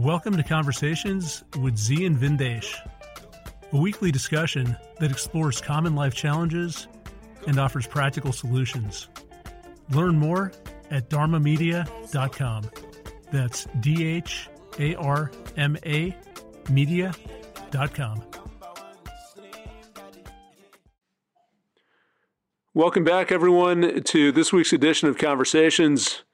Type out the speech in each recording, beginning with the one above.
Welcome to Conversations with Zi and Vindesh, a weekly discussion that explores common life challenges and offers practical solutions. Learn more at dharmamedia.com. That's D H A R M A media.com. Welcome back, everyone, to this week's edition of Conversations.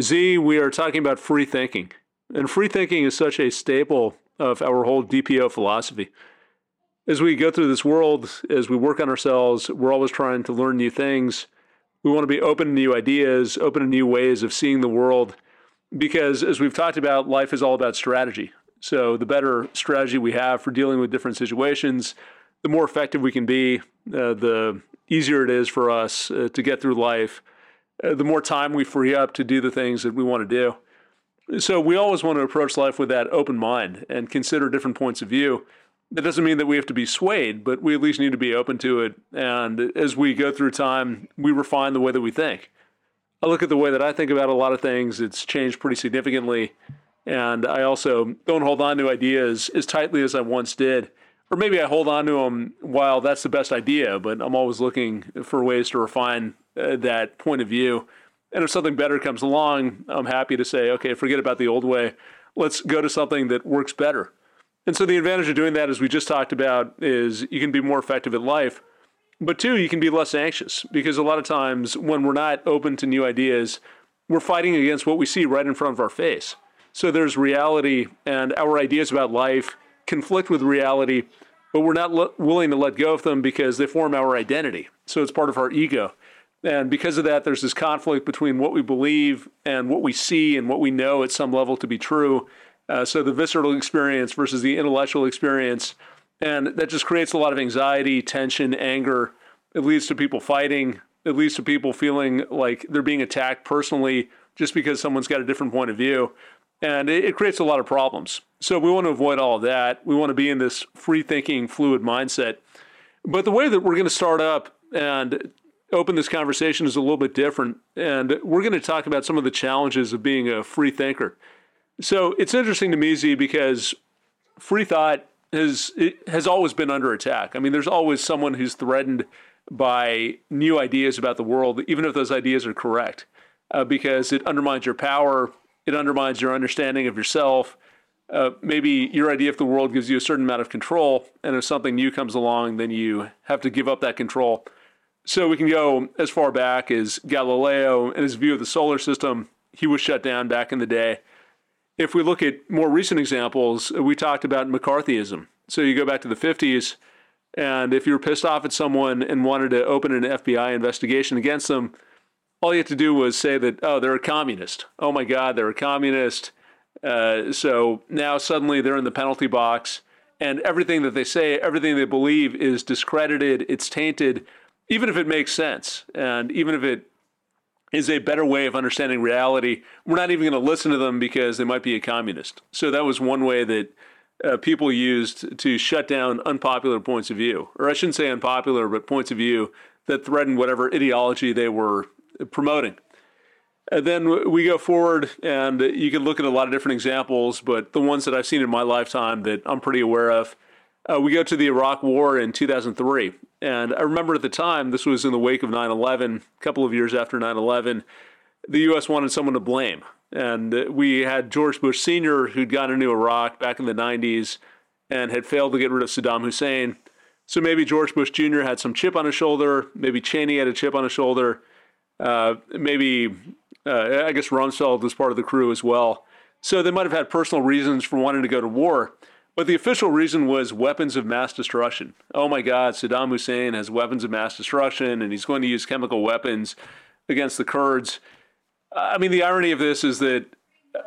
Zi, we are talking about free thinking. And free thinking is such a staple of our whole DPO philosophy. As we go through this world, as we work on ourselves, we're always trying to learn new things. We want to be open to new ideas, open to new ways of seeing the world, because as we've talked about, life is all about strategy. So the better strategy we have for dealing with different situations, the more effective we can be, uh, the easier it is for us uh, to get through life, uh, the more time we free up to do the things that we want to do. So we always want to approach life with that open mind and consider different points of view. That doesn't mean that we have to be swayed, but we at least need to be open to it. And as we go through time, we refine the way that we think. I look at the way that I think about a lot of things, it's changed pretty significantly. And I also don't hold on to ideas as tightly as I once did. Or maybe I hold on to them while that's the best idea, but I'm always looking for ways to refine uh, that point of view and if something better comes along, I'm happy to say, okay, forget about the old way. Let's go to something that works better. And so the advantage of doing that, as we just talked about, is you can be more effective at life. But two, you can be less anxious because a lot of times when we're not open to new ideas, we're fighting against what we see right in front of our face. So there's reality, and our ideas about life conflict with reality, but we're not willing to let go of them because they form our identity. So it's part of our ego. And because of that, there's this conflict between what we believe and what we see and what we know at some level to be true. Uh, so the visceral experience versus the intellectual experience. And that just creates a lot of anxiety, tension, anger. It leads to people fighting. It leads to people feeling like they're being attacked personally just because someone's got a different point of view. And it, it creates a lot of problems. So we want to avoid all of that. We want to be in this free thinking, fluid mindset. But the way that we're going to start up and open this conversation is a little bit different. And we're going to talk about some of the challenges of being a free thinker. So it's interesting to me, Zi, because free thought has has always been under attack. I mean, there's always someone who's threatened by new ideas about the world, even if those ideas are correct, uh, because it undermines your power, it undermines your understanding of yourself. Uh, maybe your idea of the world gives you a certain amount of control, and if something new comes along, then you have to give up that control. So we can go as far back as Galileo and his view of the solar system. He was shut down back in the day. If we look at more recent examples, we talked about McCarthyism. So you go back to the 50s, and if you were pissed off at someone and wanted to open an FBI investigation against them, all you had to do was say that, oh, they're a communist. Oh my God, they're a communist. Uh, so now suddenly they're in the penalty box, and everything that they say, everything they believe is discredited, it's tainted even if it makes sense and even if it is a better way of understanding reality, we're not even going to listen to them because they might be a communist. So that was one way that uh, people used to shut down unpopular points of view, or I shouldn't say unpopular, but points of view that threatened whatever ideology they were promoting. And then we go forward, and you can look at a lot of different examples, but the ones that I've seen in my lifetime that I'm pretty aware of uh, we go to the Iraq War in 2003. And I remember at the time, this was in the wake of 9 11, a couple of years after 9 11, the U.S. wanted someone to blame. And we had George Bush Sr., who'd gone into Iraq back in the 90s and had failed to get rid of Saddam Hussein. So maybe George Bush Jr. had some chip on his shoulder. Maybe Cheney had a chip on his shoulder. Uh, maybe, uh, I guess Rumsfeld was part of the crew as well. So they might have had personal reasons for wanting to go to war. But the official reason was weapons of mass destruction. Oh my God, Saddam Hussein has weapons of mass destruction and he's going to use chemical weapons against the Kurds. I mean, the irony of this is that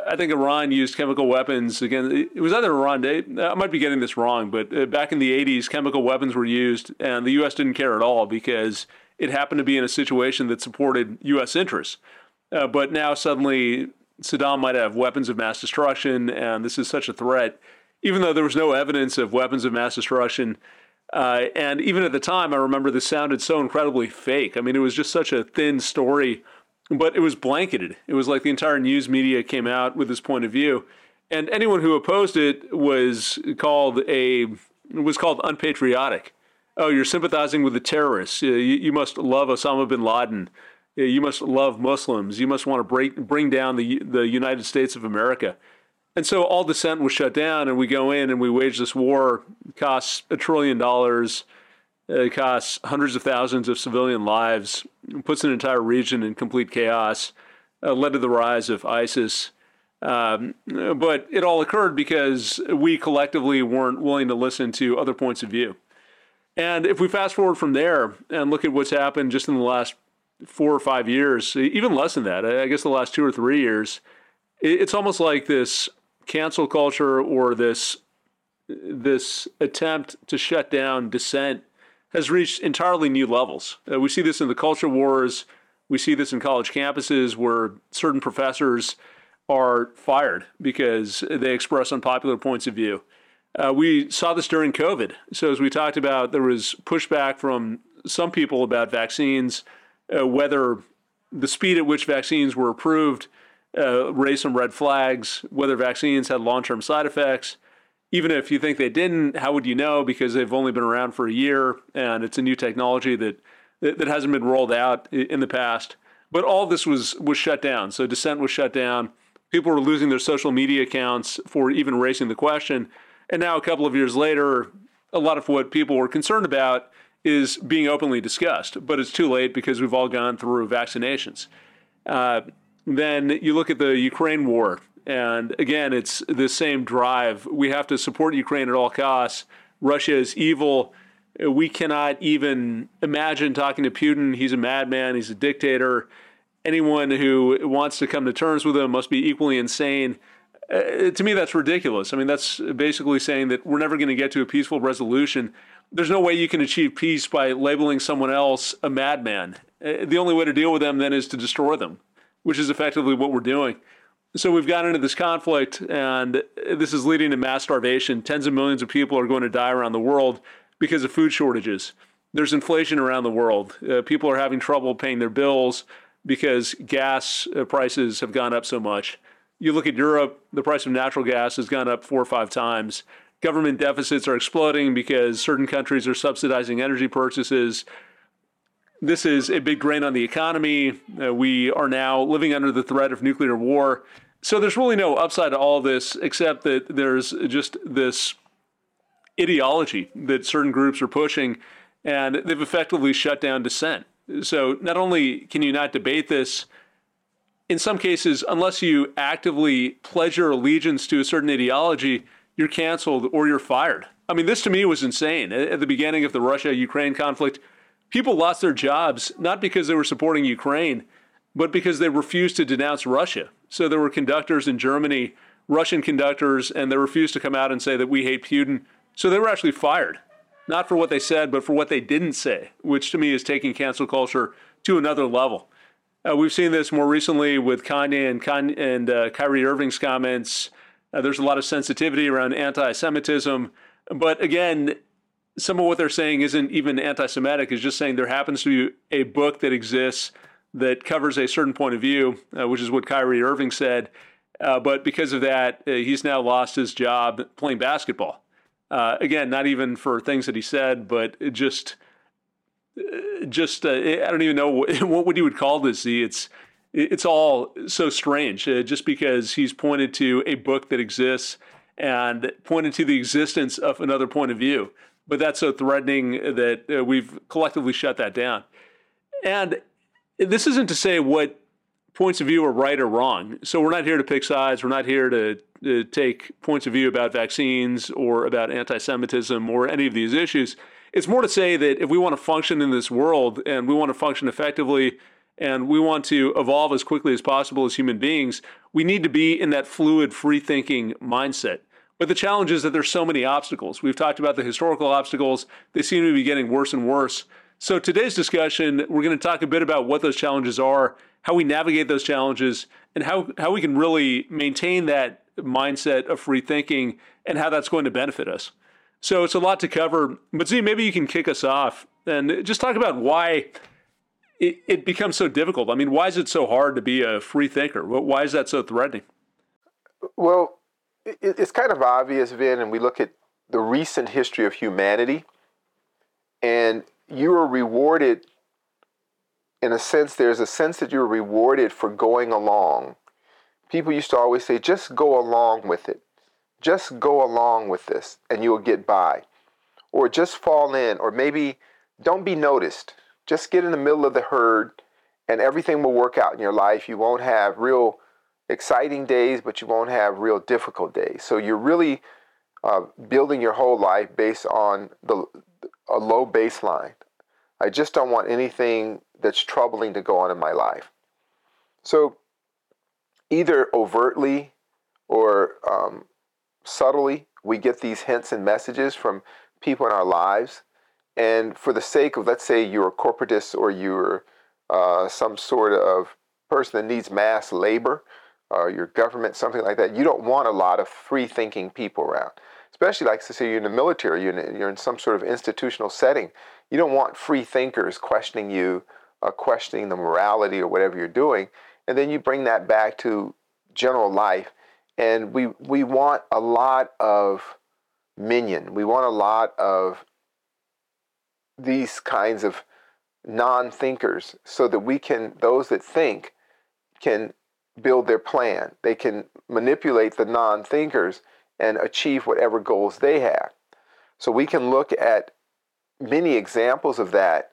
I think Iran used chemical weapons again. It was either Iran. I might be getting this wrong, but uh, back in the 80s, chemical weapons were used, and the U.S. didn't care at all because it happened to be in a situation that supported U.S. interests. Uh, but now suddenly, Saddam might have weapons of mass destruction, and this is such a threat even though there was no evidence of weapons of mass destruction. Uh, and even at the time, I remember this sounded so incredibly fake. I mean, it was just such a thin story, but it was blanketed. It was like the entire news media came out with this point of view. and anyone who opposed it was called a was called unpatriotic. Oh, you're sympathizing with the terrorists. You, you must love Osama bin Laden. You must love Muslims. You must want to break, bring down the the United States of America. And so all dissent was shut down, and we go in and we wage this war. It costs a trillion dollars. It costs hundreds of thousands of civilian lives. Puts an entire region in complete chaos. Uh, led to the rise of ISIS. Um, but it all occurred because we collectively weren't willing to listen to other points of view. And if we fast forward from there and look at what's happened just in the last four or five years, even less than that, I guess the last two or three years, it's almost like this cancel culture or this this attempt to shut down dissent has reached entirely new levels. Uh, we see this in the culture wars. We see this in college campuses where certain professors are fired because they express unpopular points of view. Uh, we saw this during COVID. So, as we talked about, there was pushback from some people about vaccines, uh, whether the speed at which vaccines were approved uh, raised some red flags, whether vaccines had long term side effects. Even if you think they didn't, how would you know? Because they've only been around for a year and it's a new technology that, that, that hasn't been rolled out in the past. But all this was, was shut down. So, dissent was shut down people were losing their social media accounts for even raising the question. And now, a couple of years later, a lot of what people were concerned about is being openly discussed, but it's too late because we've all gone through vaccinations. Uh, then you look at the Ukraine war, and again, it's the same drive. We have to support Ukraine at all costs. Russia is evil. We cannot even imagine talking to Putin. He's a madman, he's a dictator anyone who wants to come to terms with him must be equally insane. Uh, to me, that's ridiculous. I mean, that's basically saying that we're never going to get to a peaceful resolution. There's no way you can achieve peace by labeling someone else a madman. Uh, the only way to deal with them then is to destroy them, which is effectively what we're doing. So we've gotten into this conflict, and this is leading to mass starvation. Tens of millions of people are going to die around the world because of food shortages. There's inflation around the world. Uh, people are having trouble paying their bills because gas uh, prices have gone up so much. You look at Europe, the price of natural gas has gone up four or five times. Government deficits are exploding because certain countries are subsidizing energy purchases. This is a big drain on the economy. Uh, we are now living under the threat of nuclear war. So there's really no upside to all this except that there's just this ideology that certain groups are pushing, and they've effectively shut down dissent. So not only can you not debate this, in some cases, unless you actively pledge your allegiance to a certain ideology, you're canceled or you're fired. I mean, this to me was insane. At the beginning of the Russia Ukraine conflict, people lost their jobs not because they were supporting Ukraine, but because they refused to denounce Russia. So there were conductors in Germany, Russian conductors, and they refused to come out and say that we hate Putin. So they were actually fired not for what they said, but for what they didn't say, which to me is taking cancel culture to another level. Uh, we've seen this more recently with Kanye and, Kanye and uh, Kyrie Irving's comments. Uh, there's a lot of sensitivity around anti Semitism. But again, some of what they're saying isn't even anti Semitic, it's just saying there happens to be a book that exists that covers a certain point of view, uh, which is what Kyrie Irving said. Uh, but because of that, uh, he's now lost his job playing basketball. Uh, again, not even for things that he said, but just, uh, just uh, I don't even know what, what you would call this. It's it's all so strange. Just because he's pointed to a book that exists and pointed to the existence of another point of view, but that's so threatening that uh, we've collectively shut that down. And this isn't to say what points of view are right or wrong. So we're not here to pick sides. We're not here to, to take points of view about vaccines or about anti Semitism or any of these issues. It's more to say that if we want to function in this world and we want to function effectively and we want to evolve as quickly as possible as human beings, we need to be in that fluid, free thinking mindset. But the challenge is that there's so many obstacles. We've talked about the historical obstacles, they seem to be getting worse and worse. So today's discussion, we're going to talk a bit about what those challenges are how we navigate those challenges, and how, how we can really maintain that mindset of free thinking and how that's going to benefit us. So it's a lot to cover. But Zi, maybe you can kick us off and just talk about why it, it becomes so difficult. I mean, why is it so hard to be a free thinker? Why is that so threatening? Well, it's kind of obvious, Vin, and we look at the recent history of humanity, and you are rewarded in a sense, there's a sense that you're rewarded for going along. People used to always say, just go along with it. Just go along with this and you'll get by. Or just fall in, or maybe don't be noticed. Just get in the middle of the herd and everything will work out in your life. You won't have real exciting days, but you won't have real difficult days. So you're really uh, building your whole life based on the a low baseline. I just don't want anything that's troubling to go on in my life. So either overtly or um, subtly, we get these hints and messages from people in our lives. And for the sake of, let's say, you're a corporatist or you're uh, some sort of person that needs mass labor, or your government, something like that, you don't want a lot of free thinking people around. Especially, like, say, you're in the military, you're in, you're in some sort of institutional setting. You don't want free thinkers questioning you, uh, questioning the morality or whatever you're doing. And then you bring that back to general life. And we, we want a lot of minion. We want a lot of these kinds of non thinkers so that we can, those that think, can build their plan. They can manipulate the non thinkers and achieve whatever goals they have. So we can look at many examples of that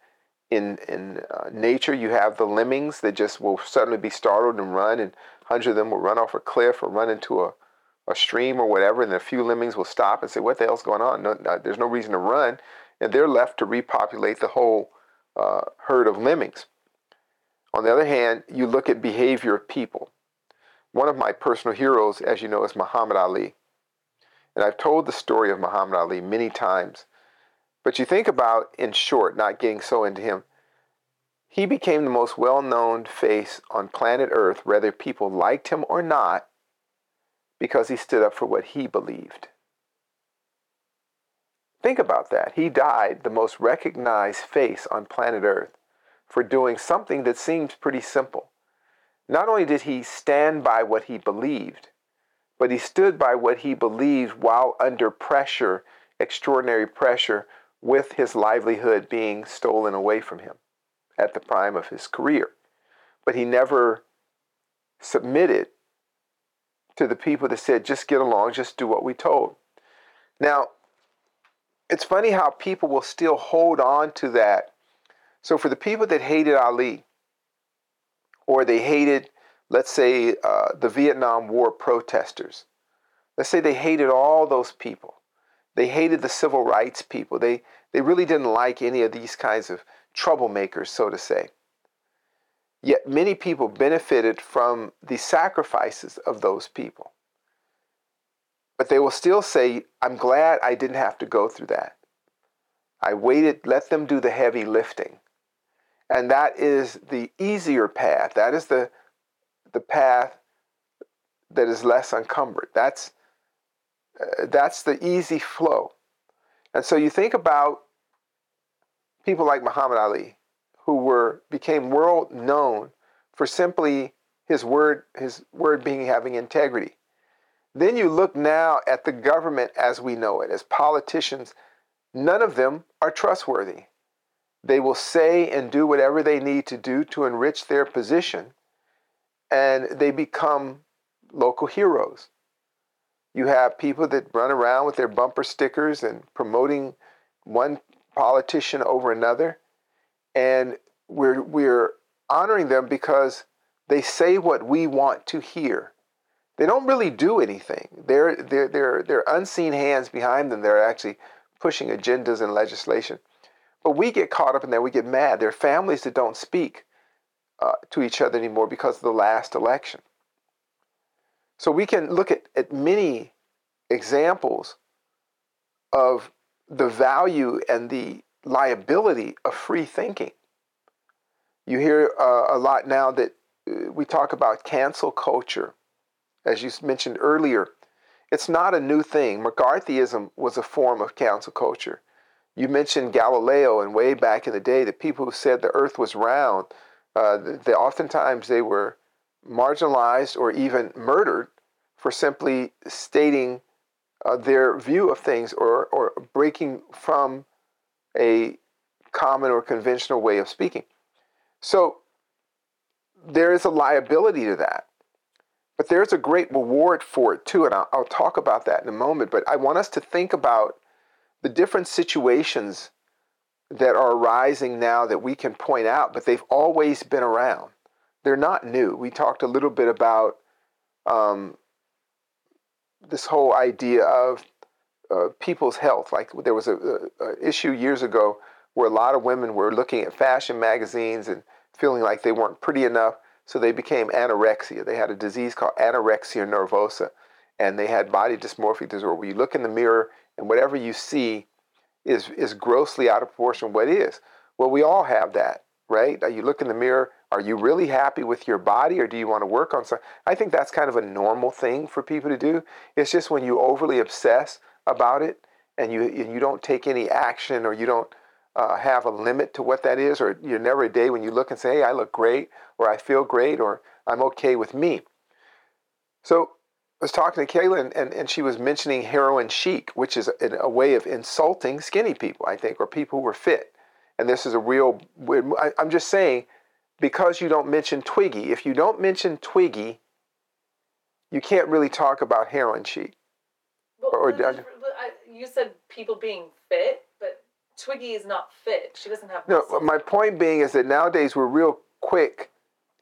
in in uh, nature. You have the lemmings that just will suddenly be startled and run, and hundreds of them will run off a cliff or run into a, a stream or whatever, and a few lemmings will stop and say, "What the hell's going on? No, no, there's no reason to run," and they're left to repopulate the whole uh, herd of lemmings. On the other hand, you look at behavior of people. One of my personal heroes, as you know, is Muhammad Ali. And I've told the story of Muhammad Ali many times but you think about, in short, not getting so into him, he became the most well known face on planet Earth, whether people liked him or not, because he stood up for what he believed. Think about that. He died the most recognized face on planet Earth for doing something that seems pretty simple. Not only did he stand by what he believed, but he stood by what he believed while under pressure, extraordinary pressure with his livelihood being stolen away from him at the prime of his career. But he never submitted to the people that said, just get along, just do what we told. Now, it's funny how people will still hold on to that. So, for the people that hated Ali, or they hated, let's say, uh, the Vietnam War protesters, let's say they hated all those people. They hated the civil rights people. They, they really didn't like any of these kinds of troublemakers, so to say. Yet many people benefited from the sacrifices of those people. But they will still say, I'm glad I didn't have to go through that. I waited, let them do the heavy lifting. And that is the easier path. That is the, the path that is less encumbered. That's uh, that's the easy flow. And so you think about people like Muhammad Ali, who were became world known for simply his word, his word being having integrity. Then you look now at the government as we know it, as politicians, none of them are trustworthy. They will say and do whatever they need to do to enrich their position, and they become local heroes. You have people that run around with their bumper stickers and promoting one politician over another. And we're, we're honoring them because they say what we want to hear. They don't really do anything. They're, they're, they're, they're unseen hands behind them. They're actually pushing agendas and legislation. But we get caught up in that. We get mad. There are families that don't speak uh, to each other anymore because of the last election. So we can look at, at many examples of the value and the liability of free thinking. You hear uh, a lot now that uh, we talk about cancel culture. As you mentioned earlier, it's not a new thing. McCarthyism was a form of cancel culture. You mentioned Galileo, and way back in the day, the people who said the Earth was round, uh, they, oftentimes they were marginalized or even murdered for simply stating uh, their view of things or, or breaking from a common or conventional way of speaking. So there is a liability to that. But there's a great reward for it too, and I'll, I'll, talk about that in a moment. But I want us to think about the different situations that are arising now that we can point out, but they've always been around. They're not new. We talked a little bit about um, this whole idea of uh, people's health. Like there was a, a, a issue years ago where a lot of women were looking at fashion magazines and feeling like they weren't pretty enough so they became anorexia. They had a disease called anorexia nervosa, and they had body dysmorphic disorder where you look in the mirror and whatever you see is, is grossly out of proportion what is. Well, we all have that, right? You look in the mirror, are you really happy with your body or do you want to work on something? I think that's kind of a normal thing for people to do. It's just when you overly obsess about it and you, and you don't take any action or you don't uh, have a limit to what that is, or you're never a day when you look and say, hey, I look great, or I feel great, or I'm okay with me. So was talking to Kayla, and, and, and she was mentioning heroin chic, which is a, a, way of insulting skinny people, I think, or people who are fit. And this is a real, I, I'm just saying, because you don't mention Twiggy, if you don't mention Twiggy, you can't really talk about heroin chic. Well, or, or, you said people being fit. But Twiggy is not fit. She doesn't have. No, my point being is that nowadays we're real quick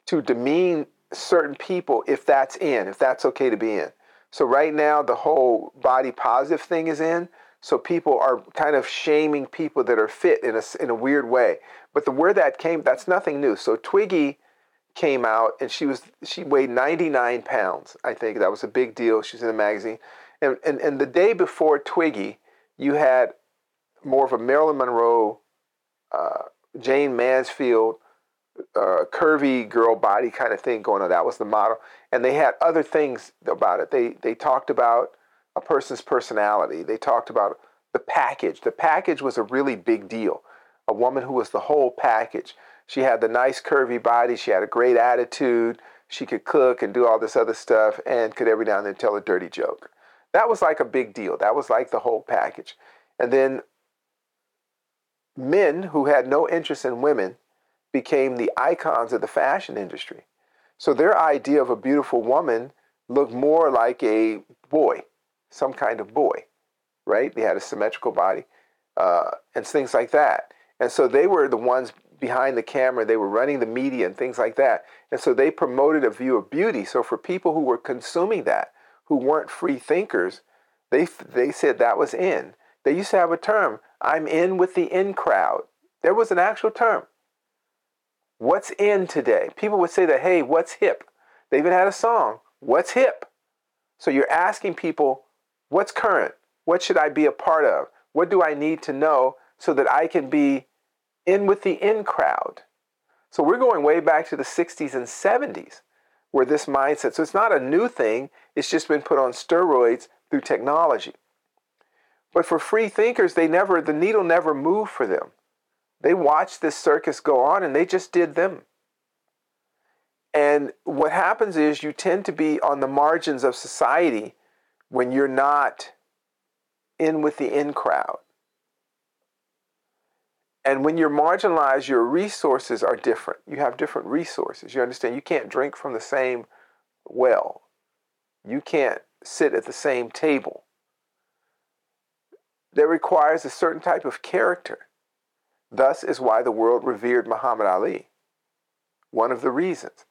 to demean certain people if that's in, if that's okay to be in. So right now the whole body positive thing is in. So people are kind of shaming people that are fit in a in a weird way. But the where that came, that's nothing new. So Twiggy came out and she was she weighed 99 pounds. I think that was a big deal. She's in the magazine. And, and, and the day before Twiggy, you had more of a Marilyn Monroe, uh, Jayne Mansfield, uh, curvy girl body kind of thing going on. That was the model, and they had other things about it. They they talked about a person's personality. They talked about the package. The package was a really big deal. A woman who was the whole package. She had the nice curvy body. She had a great attitude. She could cook and do all this other stuff, and could every now and then tell a dirty joke. That was like a big deal. That was like the whole package. And then men who had no interest in women became the icons of the fashion industry. So their idea of a beautiful woman looked more like a boy, some kind of boy, right? They had a symmetrical body uh, and things like that. And so they were the ones behind the camera, they were running the media and things like that. And so they promoted a view of beauty. So for people who were consuming that, who weren't free thinkers, they, they said that was in. They used to have a term, I'm in with the in crowd. There was an actual term. What's in today? People would say that, hey, what's hip? They even had a song, What's Hip? So you're asking people, what's current? What should I be a part of? What do I need to know so that I can be in with the in crowd? So we're going way back to the 60s and 70s where this mindset, so it's not a new thing, it's just been put on steroids through technology. But for free thinkers, they never the needle never moved for them. They watched this circus go on and they just did them. And what happens is you tend to be on the margins of society when you're not in with the in crowd. And when you're marginalized, your resources are different. You have different resources. You understand? You can't drink from the same well. You can't sit at the same table that requires a certain type of character. Thus is why the world revered Muhammad Ali. One of the reasons.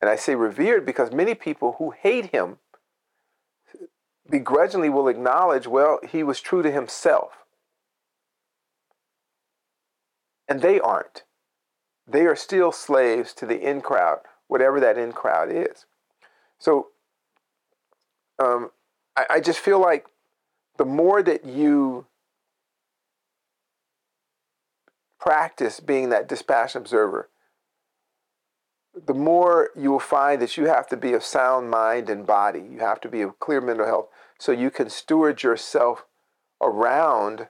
And I say revered because many people who hate him begrudgingly will acknowledge, well, he was true to himself. And they aren't. They are still slaves to the in crowd, whatever that in crowd is. So um, I, I just feel like the more that you practice being that dispassionate observer, the more you will find that you have to be of sound mind and body. You have to be of clear mental health so you can steward yourself around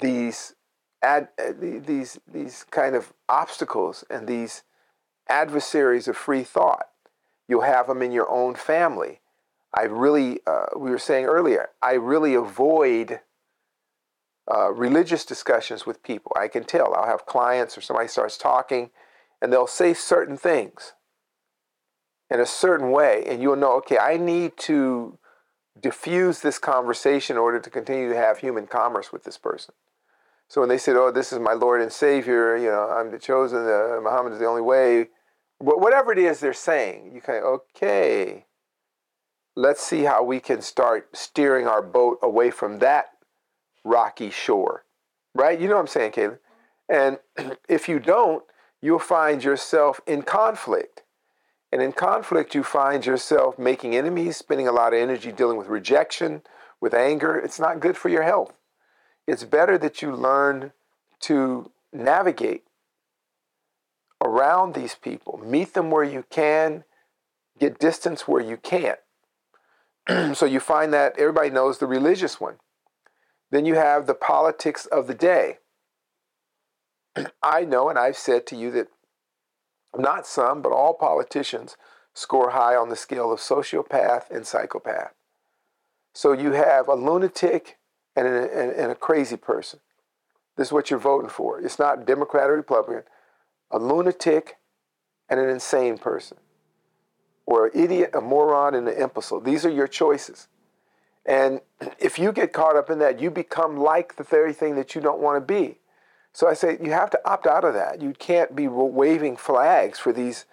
these ad, these these kind of obstacles and these adversaries of free thought. You'll have them in your own family. I really, uh, we were saying earlier, I really avoid uh, religious discussions with people. I can tell. I'll have clients or somebody starts talking and they'll say certain things in a certain way, and you'll know, okay, I need to diffuse this conversation in order to continue to have human commerce with this person. So when they said, "Oh, this is my Lord and Savior," you know, I'm the chosen, uh, Muhammad is the only way, whatever it is they're saying, you kind of okay. Let's see how we can start steering our boat away from that rocky shore, right? You know what I'm saying, Caleb? And if you don't, you'll find yourself in conflict. And in conflict, you find yourself making enemies, spending a lot of energy dealing with rejection, with anger. It's not good for your health. It's better that you learn to navigate around these people, meet them where you can, get distance where you can't. so you find that everybody knows the religious one. Then you have the politics of the day. I know, and I've said to you that not some, but all politicians score high on the scale of sociopath and psychopath. So you have a lunatic and a, and, a crazy person. This is what you're voting for. It's not Democrat or Republican. A lunatic and an insane person, or an idiot, a moron, and an imbecile. These are your choices. And if you get caught up in that, you become like the very thing that you don't want to be. So I say you have to opt out of that. You can't be waving flags for these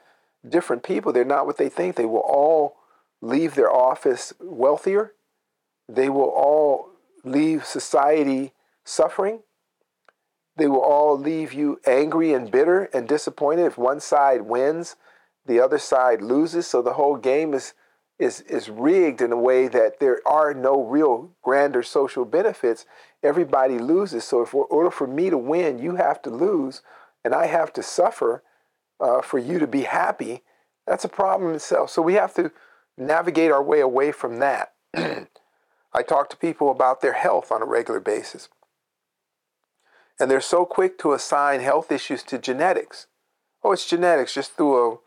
different people. They're not what they think. They will all leave their office wealthier. They will all leave society suffering. They will all leave you angry and bitter and disappointed. If one side wins, the other side loses. So the whole game is is is rigged in a way that there are no real grander social benefits. Everybody loses. So if in order for me to win, you have to lose, and I have to suffer uh, for you to be happy. That's a problem itself. So we have to navigate our way away from that. I talk to people about their health on a regular basis. And they're so quick to assign health issues to genetics. Oh, it's genetics, just through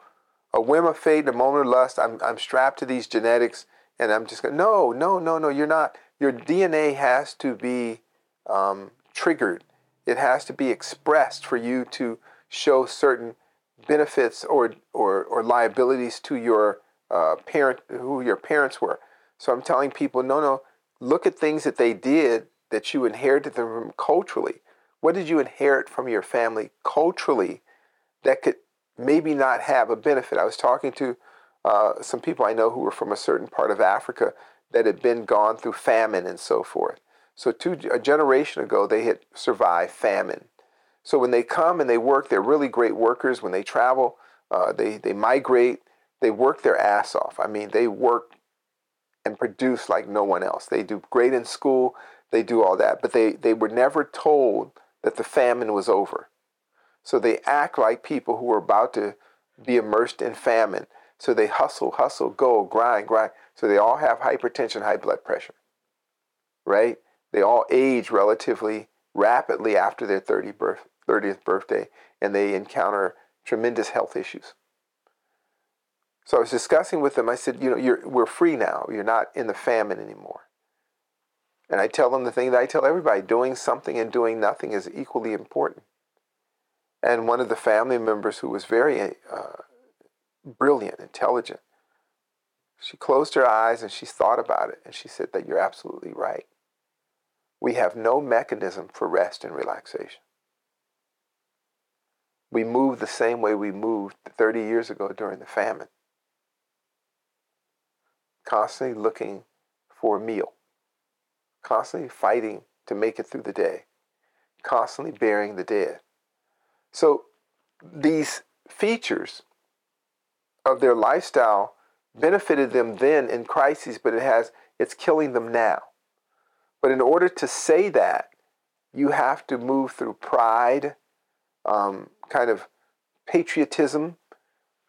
a whim of fate, a moment of lust. I'm, I'm strapped to these genetics, and I'm just going. No, no, no, no. You're not. Your DNA has to be um, triggered. It has to be expressed for you to show certain benefits or or, or liabilities to your uh, parent, who your parents were. So I'm telling people, no, no. Look at things that they did that you inherited them from culturally. What did you inherit from your family culturally that could maybe not have a benefit. I was talking to uh, some people I know who were from a certain part of Africa that had been gone through famine and so forth. So two, a generation ago, they had survived famine. So when they come and they work, they're really great workers. When they travel, uh, they, they migrate, they work their ass off. I mean, they work and produce like no one else. They do great in school, they do all that, but they, they were never told that the famine was over. So they act like people who are about to be immersed in famine. So they hustle, hustle, go, grind, grind. So they all have hypertension, high blood pressure, right? They all age relatively rapidly after their 30 birth, 30th birthday, and they encounter tremendous health issues. So I was discussing with them. I said, you know, we're free now. You're not in the famine anymore. And I tell them the thing that I tell everybody: doing something and doing nothing is equally important. And one of the family members who was very uh, brilliant, intelligent, she closed her eyes and she thought about it and she said that you're absolutely right. We have no mechanism for rest and relaxation. We move the same way we moved 30 years ago during the famine, constantly looking for a meal, constantly fighting to make it through the day, constantly burying the dead. So these features of their lifestyle benefited them then in crises, but it has it's killing them now. But in order to say that, you have to move through pride, um, kind of patriotism,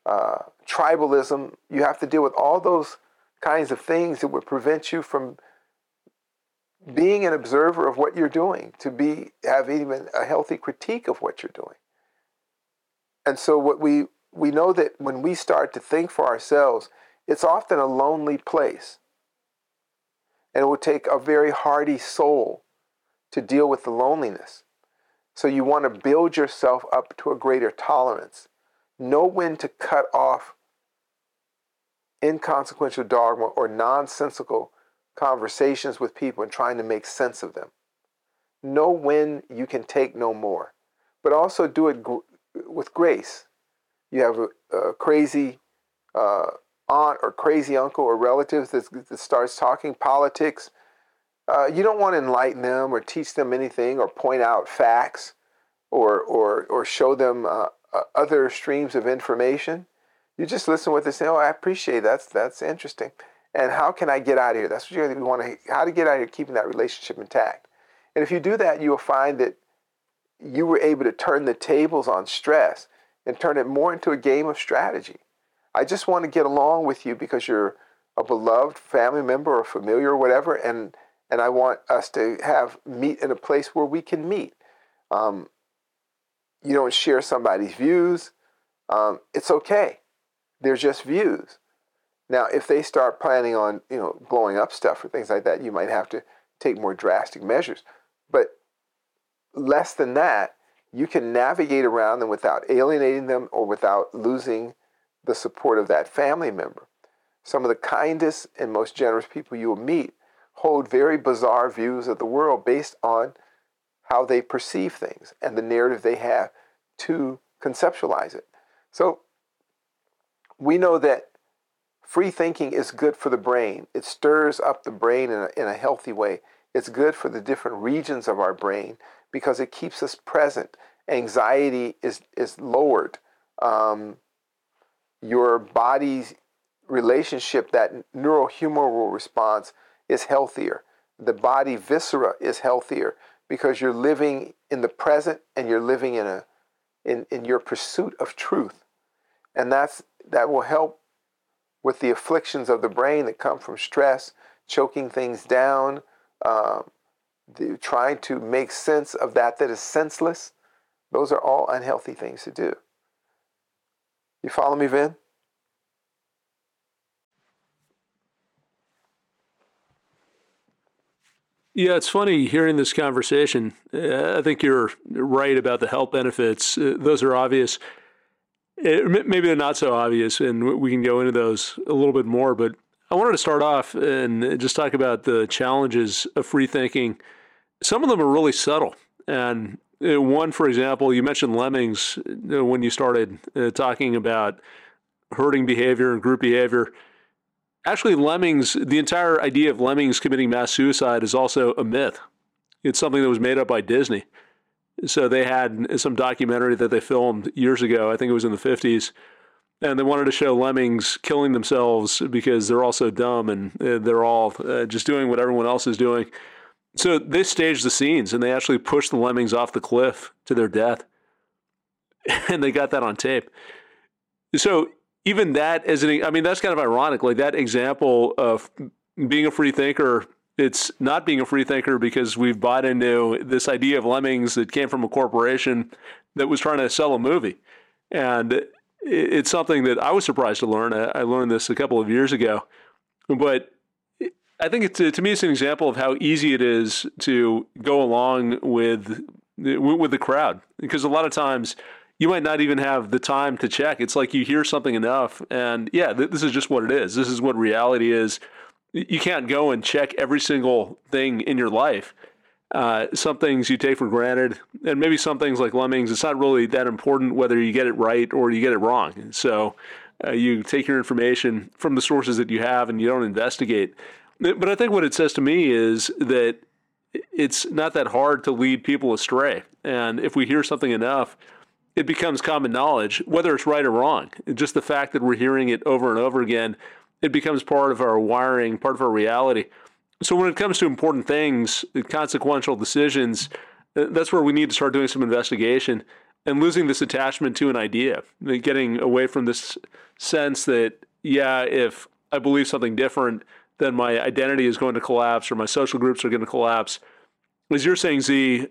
uh, tribalism. You have to deal with all those kinds of things that would prevent you from being an observer of what you're doing, to be have even a healthy critique of what you're doing. And so what we we know that when we start to think for ourselves, it's often a lonely place. And it will take a very hardy soul to deal with the loneliness. So you want to build yourself up to a greater tolerance. Know when to cut off inconsequential dogma or nonsensical conversations with people and trying to make sense of them. Know when you can take no more, but also do it with grace. You have a, a crazy uh, aunt or crazy uncle or relative that, that starts talking politics. Uh, you don't want to enlighten them or teach them anything or point out facts or, or, or show them uh, uh other streams of information. You just listen what they say. Oh, I appreciate that. that's that's interesting. And how can I get out of here? That's what you want to. How to get out of here, keeping that relationship intact. And if you do that, you will find that you were able to turn the tables on stress and turn it more into a game of strategy. I just want to get along with you because you're a beloved family member or familiar or whatever, and and I want us to have meet in a place where we can meet. Um, you don't share somebody's views. Um, it's okay. They're just views. Now, if they start planning on, you know, blowing up stuff or things like that, you might have to take more drastic measures. But less than that, you can navigate around them without alienating them or without losing the support of that family member. Some of the kindest and most generous people you will meet hold very bizarre views of the world based on how they perceive things and the narrative they have to conceptualize it. So we know that free thinking is good for the brain. It stirs up the brain in a, in a healthy way. It's good for the different regions of our brain because it keeps us present. Anxiety is, is lowered. Um, your body's relationship, that neurohumoral response, is healthier. The body viscera is healthier because you're living in the present and you're living in a in, in your pursuit of truth. And that's that will help with the afflictions of the brain that come from stress, choking things down, um, the, trying to make sense of that that is senseless. Those are all unhealthy things to do. You follow me, Vin? Yeah, it's funny hearing this conversation. Uh, I think you're right about the health benefits. Uh, those are obvious. It, maybe they're not so obvious, and we can go into those a little bit more. But I wanted to start off and just talk about the challenges of free thinking. Some of them are really subtle. And uh, one, for example, you mentioned lemmings uh, when you started uh, talking about herding behavior and group behavior. Actually, lemmings, the entire idea of lemmings committing mass suicide is also a myth. It's something that was made up by Disney. So they had some documentary that they filmed years ago, I think it was in the 50s, and they wanted to show lemmings killing themselves because they're all so dumb and uh, they're all uh, just doing what everyone else is doing. So they staged the scenes and they actually pushed the lemmings off the cliff to their death. And they got that on tape. So even that as an, I mean, that's kind of ironic. Like that example of being a free thinker it's not being a free thinker because we've bought into this idea of lemmings that came from a corporation that was trying to sell a movie. And it's something that I was surprised to learn. I learned this a couple of years ago. But I think it's, to me, it's an example of how easy it is to go along with with the crowd because a lot of times you might not even have the time to check. It's like you hear something enough, and yeah, this is just what it is. This is what reality is you can't go and check every single thing in your life. Uh, some things you take for granted, and maybe some things like lemmings, it's not really that important whether you get it right or you get it wrong. So uh, you take your information from the sources that you have and you don't investigate. But I think what it says to me is that it's not that hard to lead people astray. And if we hear something enough, it becomes common knowledge, whether it's right or wrong. Just the fact that we're hearing it over and over again it becomes part of our wiring, part of our reality. So when it comes to important things, consequential decisions, uh, that's where we need to start doing some investigation and losing this attachment to an idea, getting away from this sense that, yeah, if I believe something different, then my identity is going to collapse or my social groups are going to collapse. As you're saying, Zi,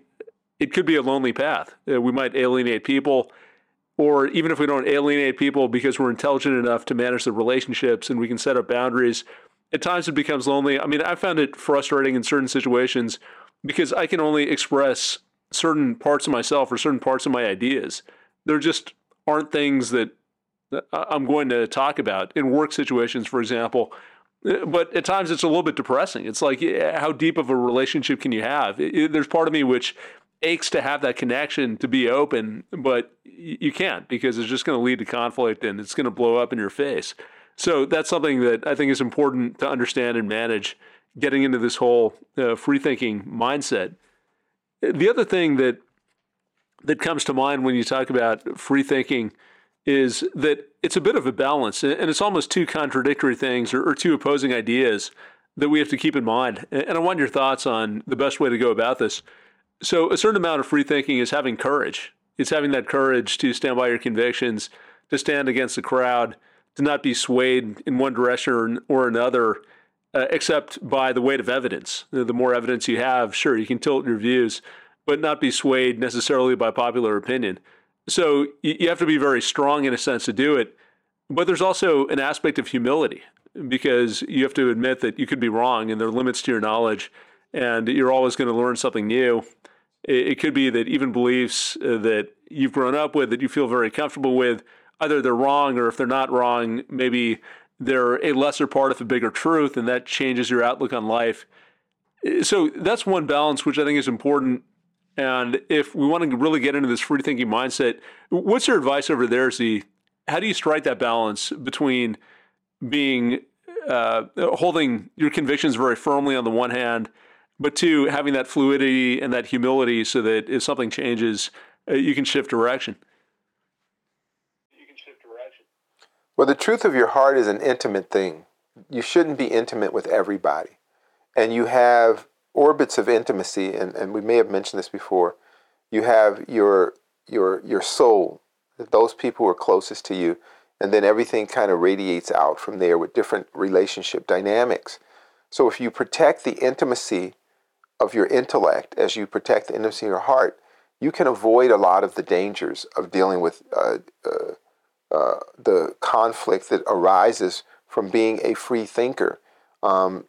it could be a lonely path. Uh, we might alienate people or even if we don't alienate people because we're intelligent enough to manage the relationships and we can set up boundaries at times it becomes lonely. I mean, I found it frustrating in certain situations because I can only express certain parts of myself or certain parts of my ideas. There just aren't things that I'm going to talk about in work situations, for example. Uh, but at times it's a little bit depressing. It's like, how deep of a relationship can you have? There's part of me which aches to have that connection to be open, but you can't because it's just going to lead to conflict and it's going to blow up in your face. So that's something that I think is important to understand and manage getting into this whole uh, free thinking mindset. The other thing that that comes to mind when you talk about free thinking is that it's a bit of a balance, and it's almost two contradictory things or, or two opposing ideas that we have to keep in mind. And I want your thoughts on the best way to go about this. So, a certain amount of free thinking is having courage. It's having that courage to stand by your convictions, to stand against the crowd, to not be swayed in one direction or, or another, uh, except by the weight of evidence. The more evidence you have, sure, you can tilt your views, but not be swayed necessarily by popular opinion. So you have to be very strong in a sense to do it. But there's also an aspect of humility because you have to admit that you could be wrong and there are limits to your knowledge and you're always going to learn something new. It could be that even beliefs uh, that you've grown up with that you feel very comfortable with, either they're wrong or if they're not wrong, maybe they're a lesser part of a bigger truth and that changes your outlook on life. So that's one balance which I think is important and if we want to really get into this free thinking mindset, what's your advice over there, Zi? How do you strike that balance between being uh, holding your convictions very firmly on the one hand, but two, having that fluidity and that humility so that if something changes, uh, you can shift direction? You can shift direction. Well, the truth of your heart is an intimate thing. You shouldn't be intimate with everybody. And you have orbits of intimacy, and, and we may have mentioned this before, you have your your your soul, those people who are closest to you, and then everything kind of radiates out from there with different relationship dynamics. So if you protect the intimacy of your intellect as you protect the intimacy of your heart, you can avoid a lot of the dangers of dealing with uh, uh, uh, the conflict that arises from being a free thinker. Um,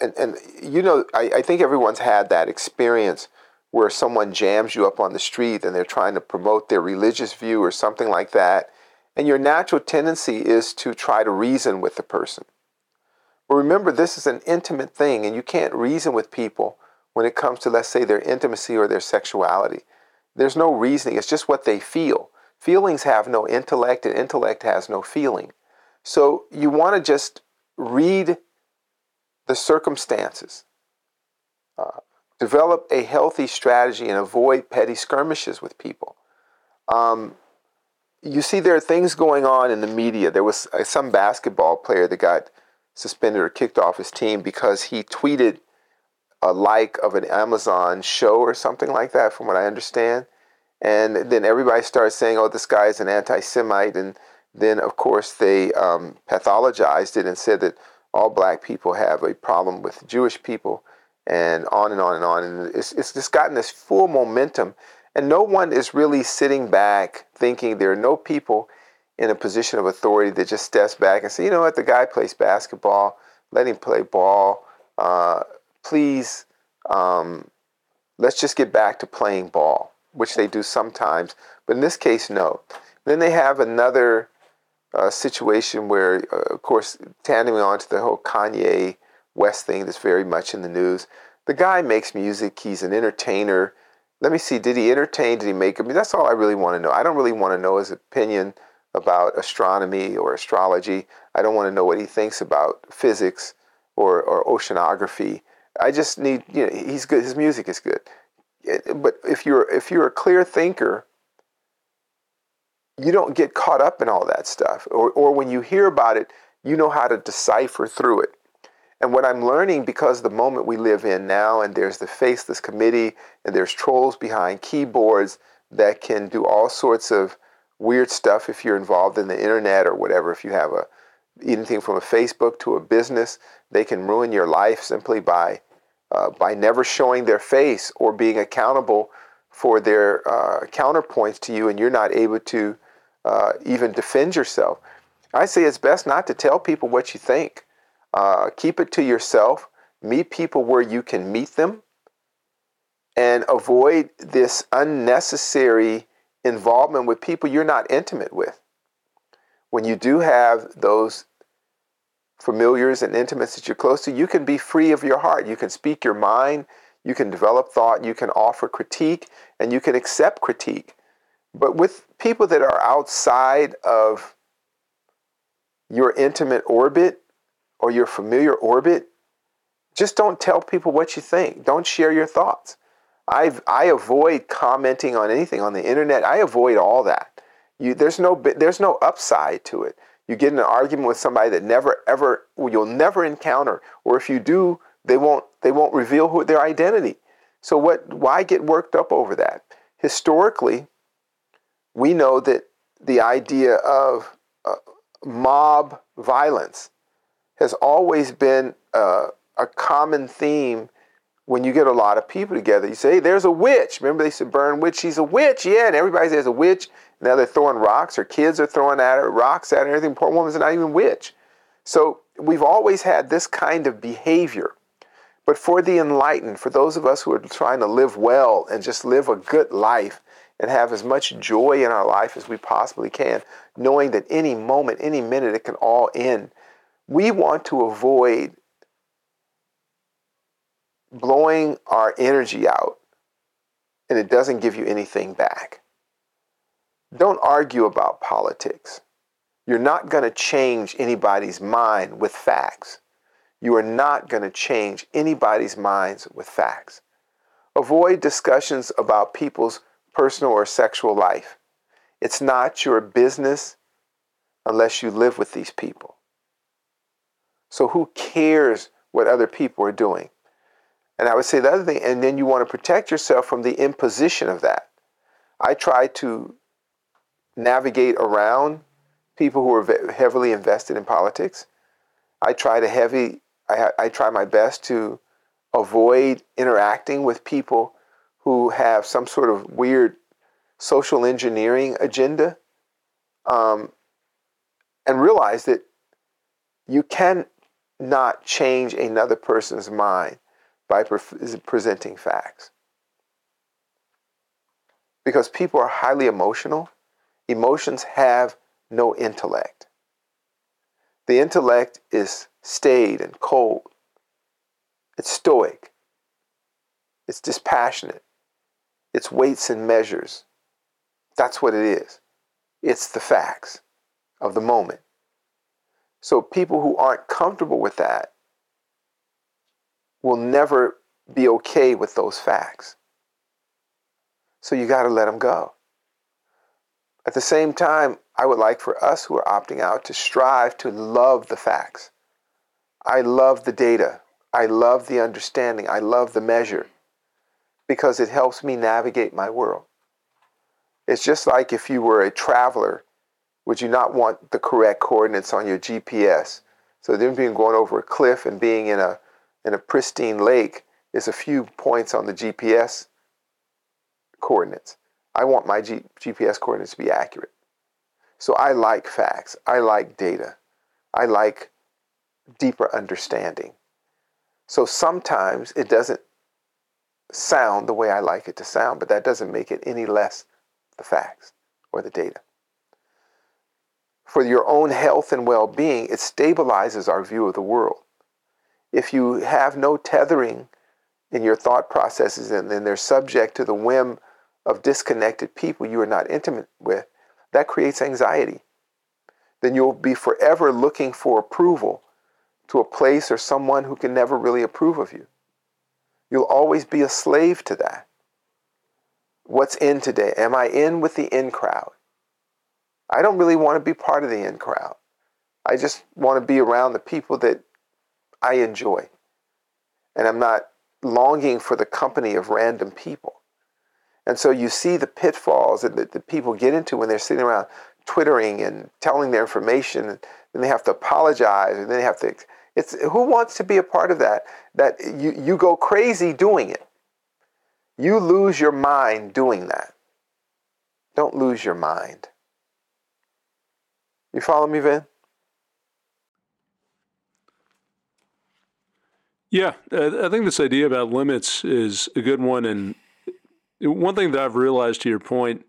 and, and you know, I, I think everyone's had that experience where someone jams you up on the street and they're trying to promote their religious view or something like that. And your natural tendency is to try to reason with the person. But remember, this is an intimate thing, and you can't reason with people when it comes to, let's say, their intimacy or their sexuality. There's no reasoning, it's just what they feel. Feelings have no intellect, and intellect has no feeling. So you want to just read the circumstances. Uh, develop a healthy strategy and avoid petty skirmishes with people. Um, you see, there are things going on in the media. There was uh, some basketball player that got suspended or kicked off his team because he tweeted a like of an Amazon show or something like that, from what I understand. And then everybody started saying, oh, this guy is an anti Semite. And then, of course, they um, pathologized it and said that all black people have a problem with Jewish people, and on and on and on. And it's, it's just gotten this full momentum. And no one is really sitting back thinking there are no people in a position of authority that just steps back and say, you know what, the guy plays basketball, let him play ball. Uh, please, um, let's just get back to playing ball, which they do sometimes. But in this case, no. Then they have another uh, situation where, uh, of course, tandeming on to the whole Kanye West thing that's very much in the news. The guy makes music. He's an entertainer. Let me see. Did he entertain? Did he make? I mean, that's all I really want to know. I don't really want to know his opinion about astronomy or astrology. I don't want to know what he thinks about physics or, or oceanography. I just need, you know, he's good. His music is good. But if you're if you're a clear thinker you don't get caught up in all that stuff. Or, or when you hear about it, you know how to decipher through it. And what I'm learning because the moment we live in now, and there's the faceless committee, and there's trolls behind keyboards that can do all sorts of weird stuff if you're involved in the internet or whatever. If you have a anything from a Facebook to a business, they can ruin your life simply by uh, by never showing their face or being accountable for their uh, counterpoints to you, and you're not able to uh, even defend yourself. I say it's best not to tell people what you think. Uh, keep it to yourself. Meet people where you can meet them and avoid this unnecessary involvement with people you're not intimate with. When you do have those familiars and intimates that you're close to, you can be free of your heart. You can speak your mind, you can develop thought, you can offer critique, and you can accept critique. But with people that are outside of your intimate orbit or your familiar orbit, just don't tell people what you think. Don't share your thoughts. I I avoid commenting on anything on the internet. I avoid all that. You, there's no there's no upside to it. You get in an argument with somebody that never ever you'll never encounter, or if you do, they won't they won't reveal who their identity. So what? Why get worked up over that? Historically, we know that the idea of uh, mob violence has always been uh, a common theme when you get a lot of people together. You say, hey, there's a witch. Remember they said, burn witch, she's a witch. Yeah, and everybody says a witch. Now they're throwing rocks, or kids are throwing at her, rocks at her, and everything. Poor woman's not even witch. So we've always had this kind of behavior. But for the enlightened, for those of us who are trying to live well and just live a good life and have as much joy in our life as we possibly can, knowing that any moment, any minute, it can all end, we want to avoid blowing our energy out and it doesn't give you anything back. Don't argue about politics. You're not going to change anybody's mind with facts. You are not going to change anybody's minds with facts. Avoid discussions about people's personal or sexual life. It's not your business unless you live with these people. So, who cares what other people are doing? And I would say the other thing, and then you want to protect yourself from the imposition of that. I try to navigate around people who are heavily invested in politics. I try to heavy. I, I try my best to avoid interacting with people who have some sort of weird social engineering agenda, um, and realize that you can not change another person's mind by pre- presenting facts. Because people are highly emotional, emotions have no intellect. The intellect is staid and cold. It's stoic. It's dispassionate. It's weights and measures. That's what it is. It's the facts of the moment. So people who aren't comfortable with that will never be okay with those facts. So you got to let them go. At the same time, I would like for us who are opting out to strive to love the facts. I love the data. I love the understanding. I love the measure because it helps me navigate my world. It's just like if you were a traveler, would you not want the correct coordinates on your GPS? So then being going over a cliff and being in a in a pristine lake is a few points on the GPS coordinates. I want my G- GPS coordinates to be accurate. So I like facts. I like data. I like deeper understanding. So sometimes it doesn't sound the way I like it to sound, but that doesn't make it any less the facts or the data. For your own health and well being, it stabilizes our view of the world if you have no tethering in your thought processes and then they're subject to the whim of disconnected people you are not intimate with, that creates anxiety. Then you'll be forever looking for approval to a place or someone who can never really approve of you. You'll always be a slave to that. What's in today? Am I in with the in crowd? I don't really want to be part of the in crowd. I just want to be around the people that I enjoy. And I'm not longing for the company of random people. And so you see the pitfalls that, that, people get into when they're sitting around twittering and telling their information, and then they have to apologize, and then they have to. It's who wants to be a part of that? That you, you go crazy doing it. You lose your mind doing that. Don't lose your mind. You follow me, Vin? Yeah, I think this idea about limits is a good one. And one thing that I've realized to your point,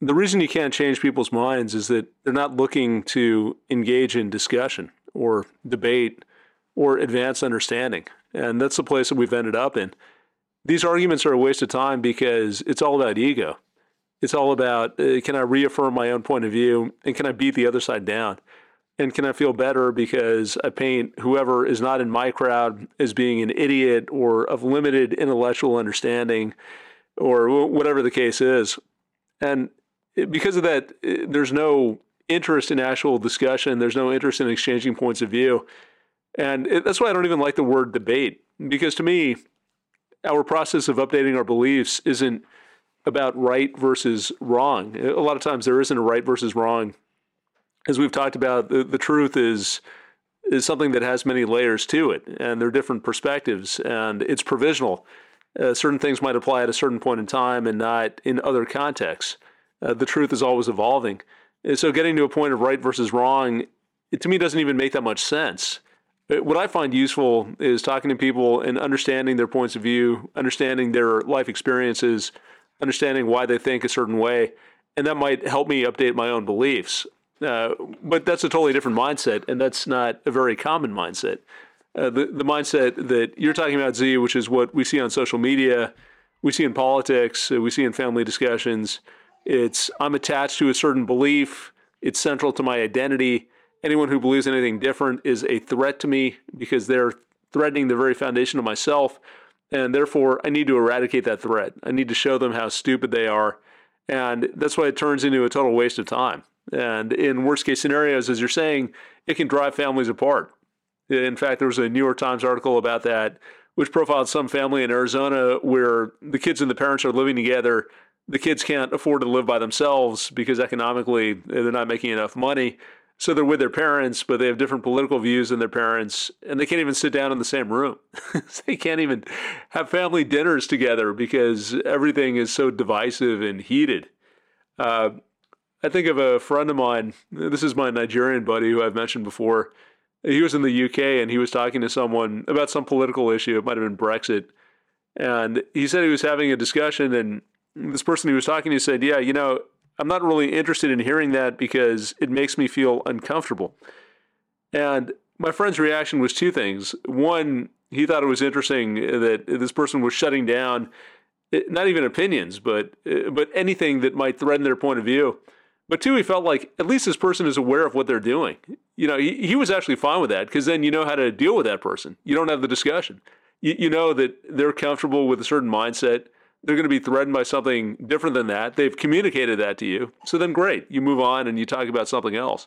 the reason you can't change people's minds is that they're not looking to engage in discussion or debate or advance understanding. And that's the place that we've ended up in. These arguments are a waste of time because it's all about ego. It's all about uh, can I reaffirm my own point of view and can I beat the other side down? And can I feel better because I paint whoever is not in my crowd as being an idiot or of limited intellectual understanding or whatever the case is? And because of that, there's no interest in actual discussion. There's no interest in exchanging points of view. And that's why I don't even like the word debate, because to me, our process of updating our beliefs isn't about right versus wrong. A lot of times there isn't a right versus wrong. As we've talked about, the, the truth is is something that has many layers to it, and there are different perspectives, and it's provisional. Uh, certain things might apply at a certain point in time and not in other contexts. Uh, the truth is always evolving. And so getting to a point of right versus wrong, it, to me, doesn't even make that much sense. Uh, what I find useful is talking to people and understanding their points of view, understanding their life experiences, understanding why they think a certain way, and that might help me update my own beliefs. Uh, but that's a totally different mindset, and that's not a very common mindset. Uh, the the mindset that you're talking about, Zi, which is what we see on social media, we see in politics, uh, we see in family discussions. It's I'm attached to a certain belief. It's central to my identity. Anyone who believes anything different is a threat to me because they're threatening the very foundation of myself. And therefore, I need to eradicate that threat. I need to show them how stupid they are. And that's why it turns into a total waste of time. And in worst case scenarios, as you're saying, it can drive families apart. In fact, there was a New York Times article about that, which profiled some family in Arizona where the kids and the parents are living together. The kids can't afford to live by themselves because economically they're not making enough money. So they're with their parents, but they have different political views than their parents, and they can't even sit down in the same room. they can't even have family dinners together because everything is so divisive and heated. Uh, I think of a friend of mine. This is my Nigerian buddy who I've mentioned before. He was in the UK and he was talking to someone about some political issue. It might have been Brexit. And he said he was having a discussion, and this person he was talking to said, Yeah, you know, I'm not really interested in hearing that because it makes me feel uncomfortable. And my friend's reaction was two things. One, he thought it was interesting that this person was shutting down eh, not even opinions, but eh, but anything that might threaten their point of view. But two, he felt like at least this person is aware of what they're doing. You know, he, he was actually fine with that because then you know how to deal with that person. You don't have the discussion. You, you know that they're comfortable with a certain mindset they're going to be threatened by something different than that. They've communicated that to you. So then great, you move on and you talk about something else.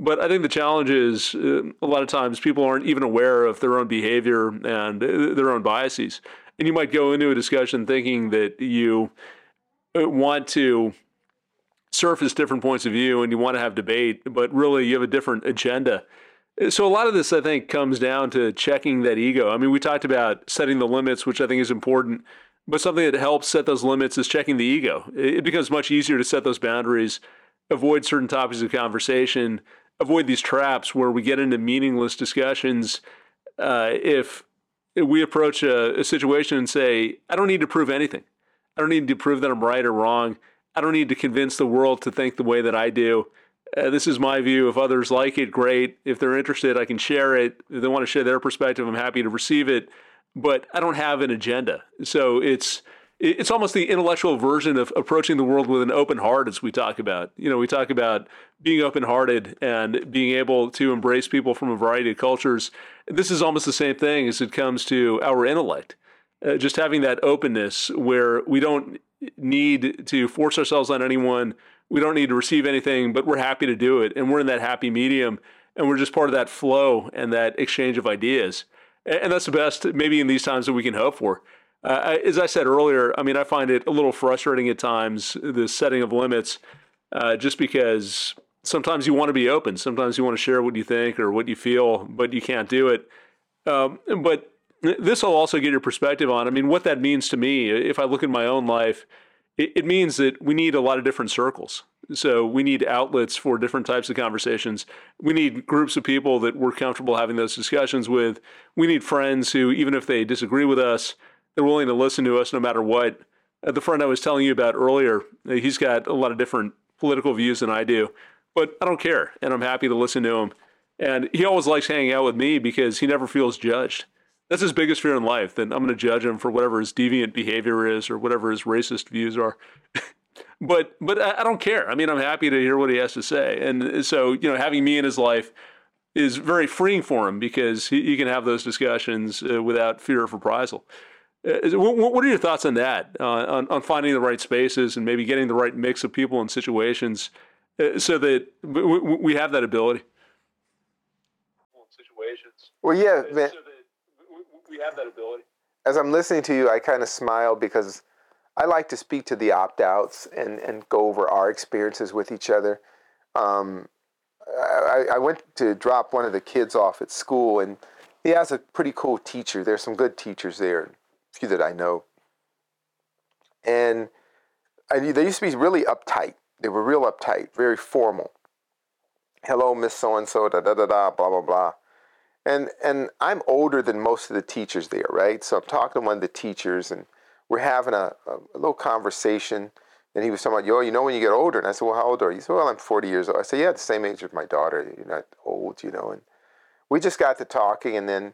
But I think the challenge is uh, a lot of times people aren't even aware of their own behavior and uh, their own biases. And you might go into a discussion thinking that you uh, want to surface different points of view and you want to have debate, but really you have a different agenda. So a lot of this, I think, comes down to checking that ego. I mean, we talked about setting the limits, which I think is important. But something that helps set those limits is checking the ego. It becomes much easier to set those boundaries, avoid certain topics of conversation, avoid these traps where we get into meaningless discussions. Uh, if we approach a, a situation and say, I don't need to prove anything, I don't need to prove that I'm right or wrong. I don't need to convince the world to think the way that I do. Uh, this is my view. If others like it, great. If they're interested, I can share it. If they want to share their perspective, I'm happy to receive it but I don't have an agenda. So it's it's almost the intellectual version of approaching the world with an open heart, as we talk about. You know, we talk about being open hearted and being able to embrace people from a variety of cultures. This is almost the same thing as it comes to our intellect. Uh, just having that openness where we don't need to force ourselves on anyone, we don't need to receive anything, but we're happy to do it. And we're in that happy medium, and we're just part of that flow and that exchange of ideas and that's the best maybe in these times that we can hope for. Uh, as I said earlier, I mean, I find it a little frustrating at times the setting of limits, uh, just because sometimes you want to be open, sometimes you want to share what you think or what you feel, but you can't do it. Um, but this will also get your perspective on. I mean, what that means to me. If I look at my own life, it, it means that we need a lot of different circles. So we need outlets for different types of conversations. We need groups of people that we're comfortable having those discussions with. We need friends who, even if they disagree with us, they're willing to listen to us no matter what. The friend I was telling you about earlier, he's got a lot of different political views than I do, but I don't care, and I'm happy to listen to him. And he always likes hanging out with me because he never feels judged. That's his biggest fear in life. Then I'm going to judge him for whatever his deviant behavior is or whatever his racist views are. but but I don't care. I mean, I'm happy to hear what he has to say, and so you know, having me in his life is very freeing for him because he, he can have those discussions uh, without fear of reprisal. Uh, what are your thoughts on that? Uh, on, on finding the right spaces and maybe getting the right mix of people and situations, uh, so that we, we have that ability. Situations. Well, yeah, man. So we have that ability. As I'm listening to you, I kind of smile because I like to speak to the opt outs and, and go over our experiences with each other. Um, I, I, went to drop one of the kids off at school, and he has a pretty cool teacher. There's some good teachers there, a few that I know. And I, they used to be really uptight. They were real uptight, very formal. Hello, Miss So and So, da da da da, blah blah blah. And and I'm older than most of the teachers there, right? So I'm talking to one of the teachers, and we're having a, a, little conversation. And he was talking about, yo, you know, when you get older. And I said, well, how old are you? He said, well, I'm 40 years old. I said, yeah, the same age as my daughter. You're not old, you know. And we just got to talking, and then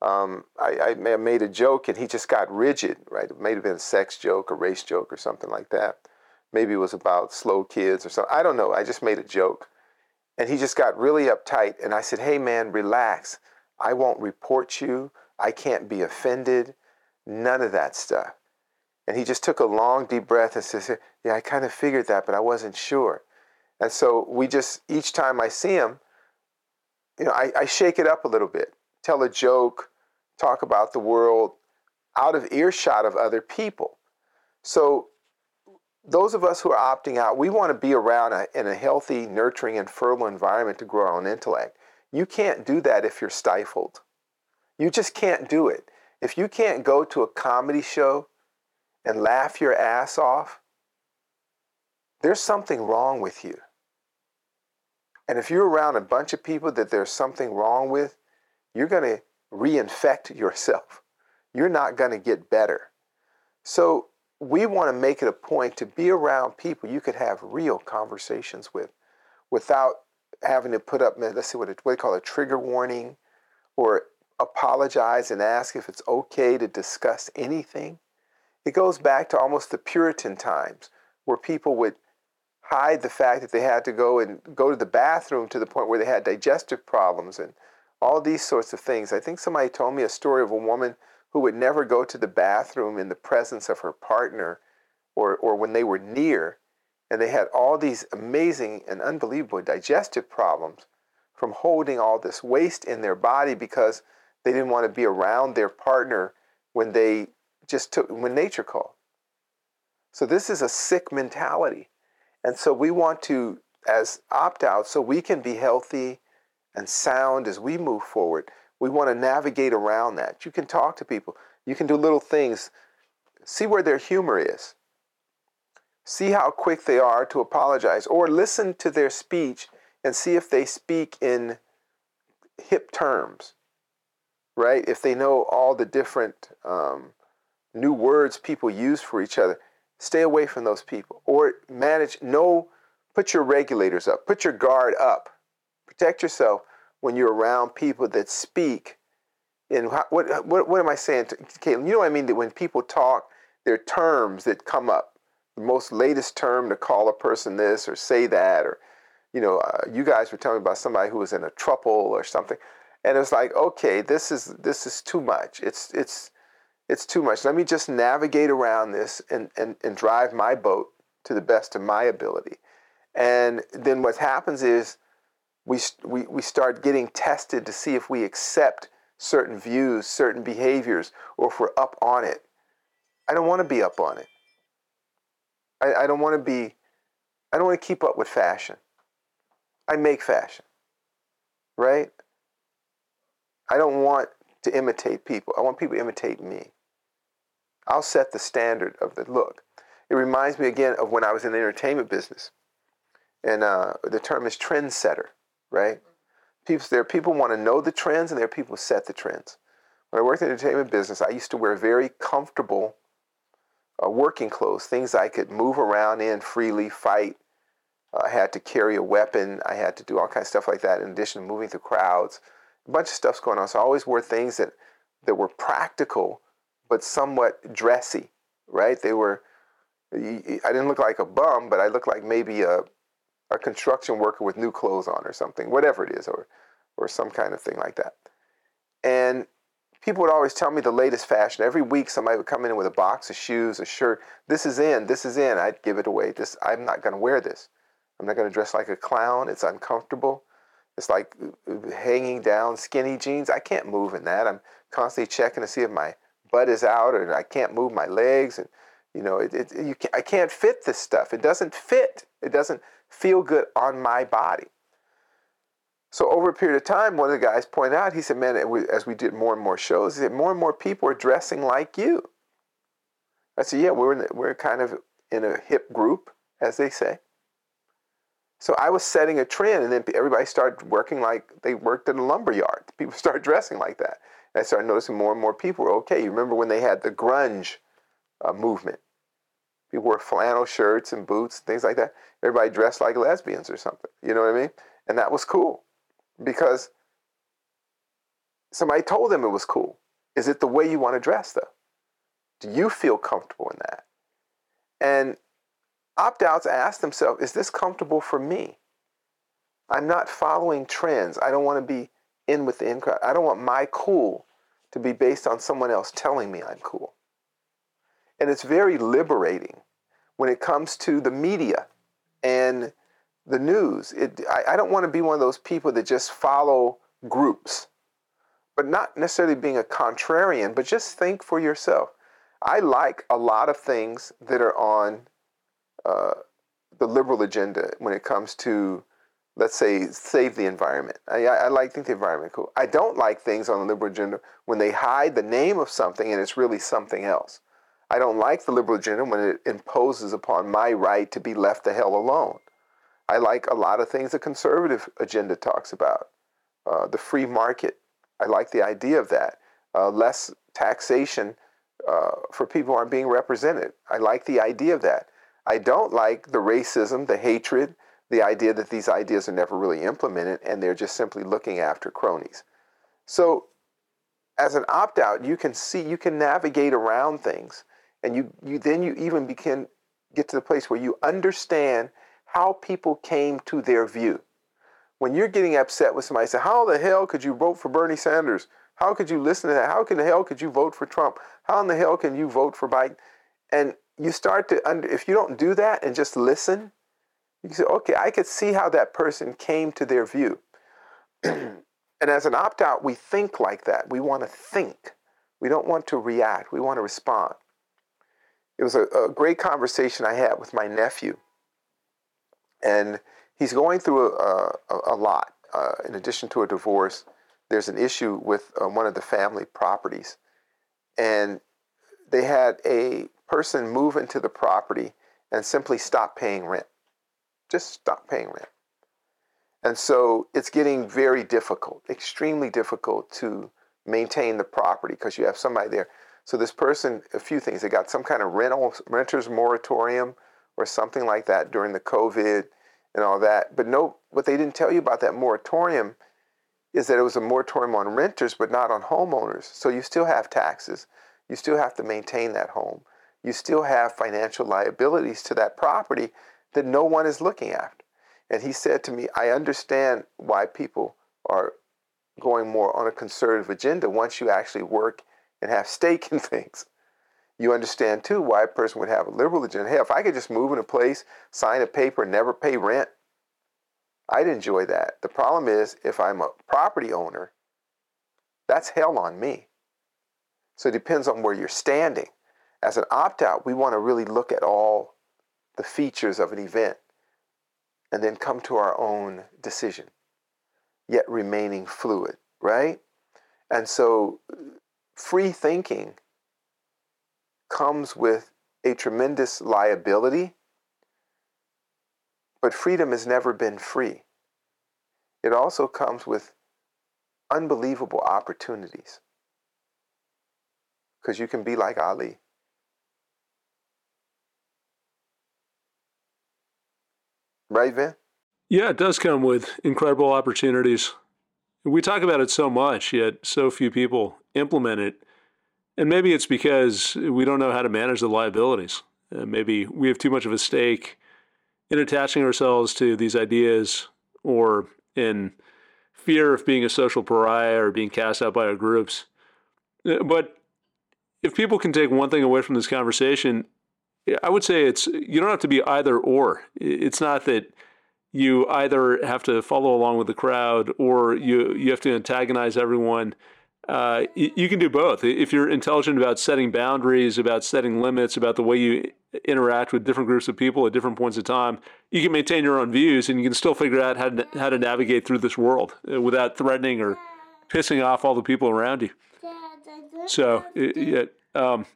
um, I, I, made a joke, and he just got rigid, right? It may have been a sex joke, a race joke, or something like that. Maybe it was about slow kids or something. I don't know. I just made a joke. And he just got really uptight. And I said, hey, man, relax. I won't report you. I can't be offended. None of that stuff. And he just took a long, deep breath and says, Yeah, I kind of figured that, but I wasn't sure. And so we just, each time I see him, you know, I, I shake it up a little bit, tell a joke, talk about the world out of earshot of other people. So those of us who are opting out, we want to be around a, in a healthy, nurturing, and fertile environment to grow our own intellect. You can't do that if you're stifled. You just can't do it. If you can't go to a comedy show and laugh your ass off, there's something wrong with you. And if you're around a bunch of people that there's something wrong with, you're going to reinfect yourself. You're not going to get better. So we want to make it a point to be around people you could have real conversations with without having to put up, let's see what, it, what they call a trigger warning or apologize and ask if it's okay to discuss anything. It goes back to almost the Puritan times where people would hide the fact that they had to go and go to the bathroom to the point where they had digestive problems and all these sorts of things. I think somebody told me a story of a woman who would never go to the bathroom in the presence of her partner or, or when they were near and they had all these amazing and unbelievable digestive problems from holding all this waste in their body because they didn't want to be around their partner when they just took when nature called. So this is a sick mentality. And so we want to as opt out so we can be healthy and sound as we move forward. We want to navigate around that. You can talk to people. You can do little things. See where their humor is see how quick they are to apologize, or listen to their speech and see if they speak in hip terms, right? If they know all the different um, new words people use for each other, stay away from those people. Or manage, know, put your regulators up, put your guard up, protect yourself when you're around people that speak in what, what, what am I saying, to, Caitlin? You know what I mean? That when people talk, there are terms that come up most latest term to call a person this or say that or you know uh, you guys were telling me about somebody who was in a trouble or something. And it's like okay this is this is too much. It's it's it's too much. Let me just navigate around this and and, and drive my boat to the best of my ability. And then what happens is we, we, we start getting tested to see if we accept certain views certain behaviors or if we're up on it. I don't want to be up on it I, I don't want to be, I don't want to keep up with fashion. I make fashion, right? I don't want to imitate people. I want people to imitate me. I'll set the standard of the look. It reminds me again of when I was in the entertainment business. And uh, the term is trendsetter, right? People, there are people want to know the trends and there are people who set the trends. When I worked in the entertainment business, I used to wear very comfortable uh, working clothes, things I could move around in freely, fight. Uh, I had to carry a weapon. I had to do all kinds of stuff like that in addition to moving through crowds. A bunch of stuff's going on. So I always wore things that, that were practical but somewhat dressy, right? They were, I didn't look like a bum, but I looked like maybe a, a construction worker with new clothes on or something, whatever it is, or, or some kind of thing like that. And people would always tell me the latest fashion. Every week, somebody would come in with a box of shoes, a shirt. This is in. This is in. I'd give it away. This I'm not going to wear this. I'm not going to dress like a clown. It's uncomfortable. It's like uh, hanging down skinny jeans. I can't move in that. I'm constantly checking to see if my butt is out or I can't move my legs. And you know, it, it, you can, I can't fit this stuff. It doesn't fit. It doesn't feel good on my body. So over a period of time, one of the guys pointed out, he said, man, as we did more and more shows, he said, more and more people are dressing like you. I said, yeah, we're, the, we're kind of in a hip group, as they say. So I was setting a trend, and then everybody started working like they worked in a lumber yard. People started dressing like that. And I started noticing more and more people were okay. You remember when they had the grunge uh, movement? People wore flannel shirts and boots, and things like that. Everybody dressed like lesbians or something. You know what I mean? And that was cool because somebody told them it was cool. Is it the way you want to dress, though? Do you feel comfortable in that? And opt outs ask themselves, is this comfortable for me? I'm not following trends. I don't want to be in with the in crowd. I don't want my cool to be based on someone else telling me I'm cool. And it's very liberating when it comes to the media and the news. It, I, I don't want to be one of those people that just follow groups, but not necessarily being a contrarian, but just think for yourself. I like a lot of things that are on uh, the liberal agenda when it comes to, let's say, save the environment. I, I like think the environment cool. I don't like things on the liberal agenda when they hide the name of something and it's really something else. I don't like the liberal agenda when it imposes upon my right to be left the hell alone. I like a lot of things the conservative agenda talks about. Uh, the free market, I like the idea of that. Uh, less taxation uh, for people who aren't being represented. I like the idea of that. I don't like the racism, the hatred, the idea that these ideas are never really implemented and they're just simply looking after cronies. So, as an opt out, you can see, you can navigate around things, and you, you then you even begin get to the place where you understand how people came to their view. When you're getting upset with somebody, say, How the hell could you vote for Bernie Sanders? How could you listen to that? How in the hell could you vote for Trump? How in the hell can you vote for Biden? And you start to, under, if you don't do that and just listen, you say, okay, I could see how that person came to their view. and as an opt out, we think like that. We want to think. We don't want to react. We want to respond. It was a, a great conversation I had with my nephew and he's going through a, a, a lot. Uh, in addition to a divorce, there's an issue with uh, one of the family properties. And they had a person move into the property and simply stop paying rent. Just stop paying rent. And so it's getting very difficult, extremely difficult to maintain the property because you have somebody there. So this person, a few things, they got some kind of rental renters moratorium or something like that during the COVID and all that. But no, what they didn't tell you about that moratorium is that it was a moratorium on renters, but not on homeowners. So you still have taxes. You still have to maintain that home. You still have financial liabilities to that property that no one is looking after. And he said to me, I understand why people are going more on a conservative agenda once you actually work and have stake in things you understand too why a person would have a liberal agenda. Hey, if I could just move in a place, sign a paper, never pay rent, I'd enjoy that. The problem is if I'm a property owner, that's hell on me. So it depends on where you're standing. As an opt out, we want to really look at all the features of an event and then come to our own decision, yet remaining fluid, right? And so free thinking comes with a tremendous liability, but freedom has never been free. It also comes with unbelievable opportunities because you can be like Ali. Right, Vin? Yeah, it does come with incredible opportunities. We talk about it so much, yet so few people implement it. And maybe it's because we don't know how to manage the liabilities. Uh, maybe we have too much of a stake in attaching ourselves to these ideas or in fear of being a social pariah or being cast out by our groups. Uh, but if people can take one thing away from this conversation, I would say it's you don't have to be either or. It's not that you either have to follow along with the crowd or you you have to antagonize everyone. Uh, you can do both. If you're intelligent about setting boundaries, about setting limits, about the way you interact with different groups of people at different points of time, you can maintain your own views and you can still figure out how to, how to navigate through this world uh, without threatening or pissing off all the people around you. So, yeah, um,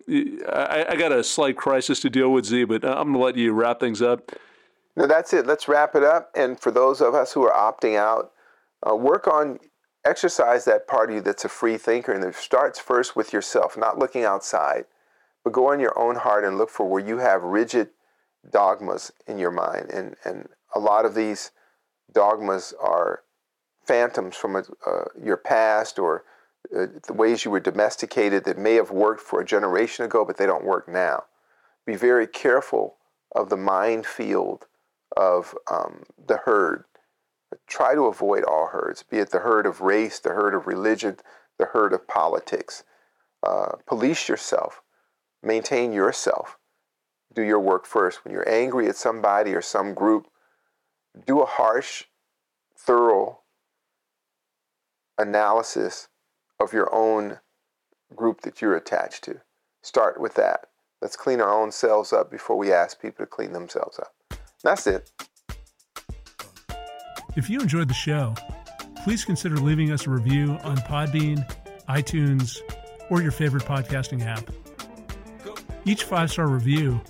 I, I, got a slight crisis to deal with, Zi, but I'm going to let you wrap things up. No, that's it. Let's wrap it up. And for those of us who are opting out, uh, work on exercise that part of you that's a free thinker, and it starts first with yourself, not looking outside, but go in your own heart and look for where you have rigid dogmas in your mind. And, and a lot of these dogmas are phantoms from uh, your past or uh, the ways you were domesticated that may have worked for a generation ago, but they don't work now. Be very careful of the minefield of um, the herd. Try to avoid all herds, be it the herd of race, the herd of religion, the herd of politics. Uh, police yourself, maintain yourself, do your work first. When you're angry at somebody or some group, do a harsh, thorough analysis of your own group that you're attached to. Start with that. Let's clean our own selves up before we ask people to clean themselves up. That's it. If you enjoyed the show, please consider leaving us a review on Podbean, iTunes, or your favorite podcasting app. Each five star review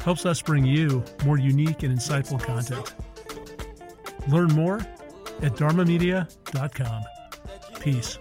helps us bring you more unique and insightful content. Learn more at dharmamedia.com. Peace.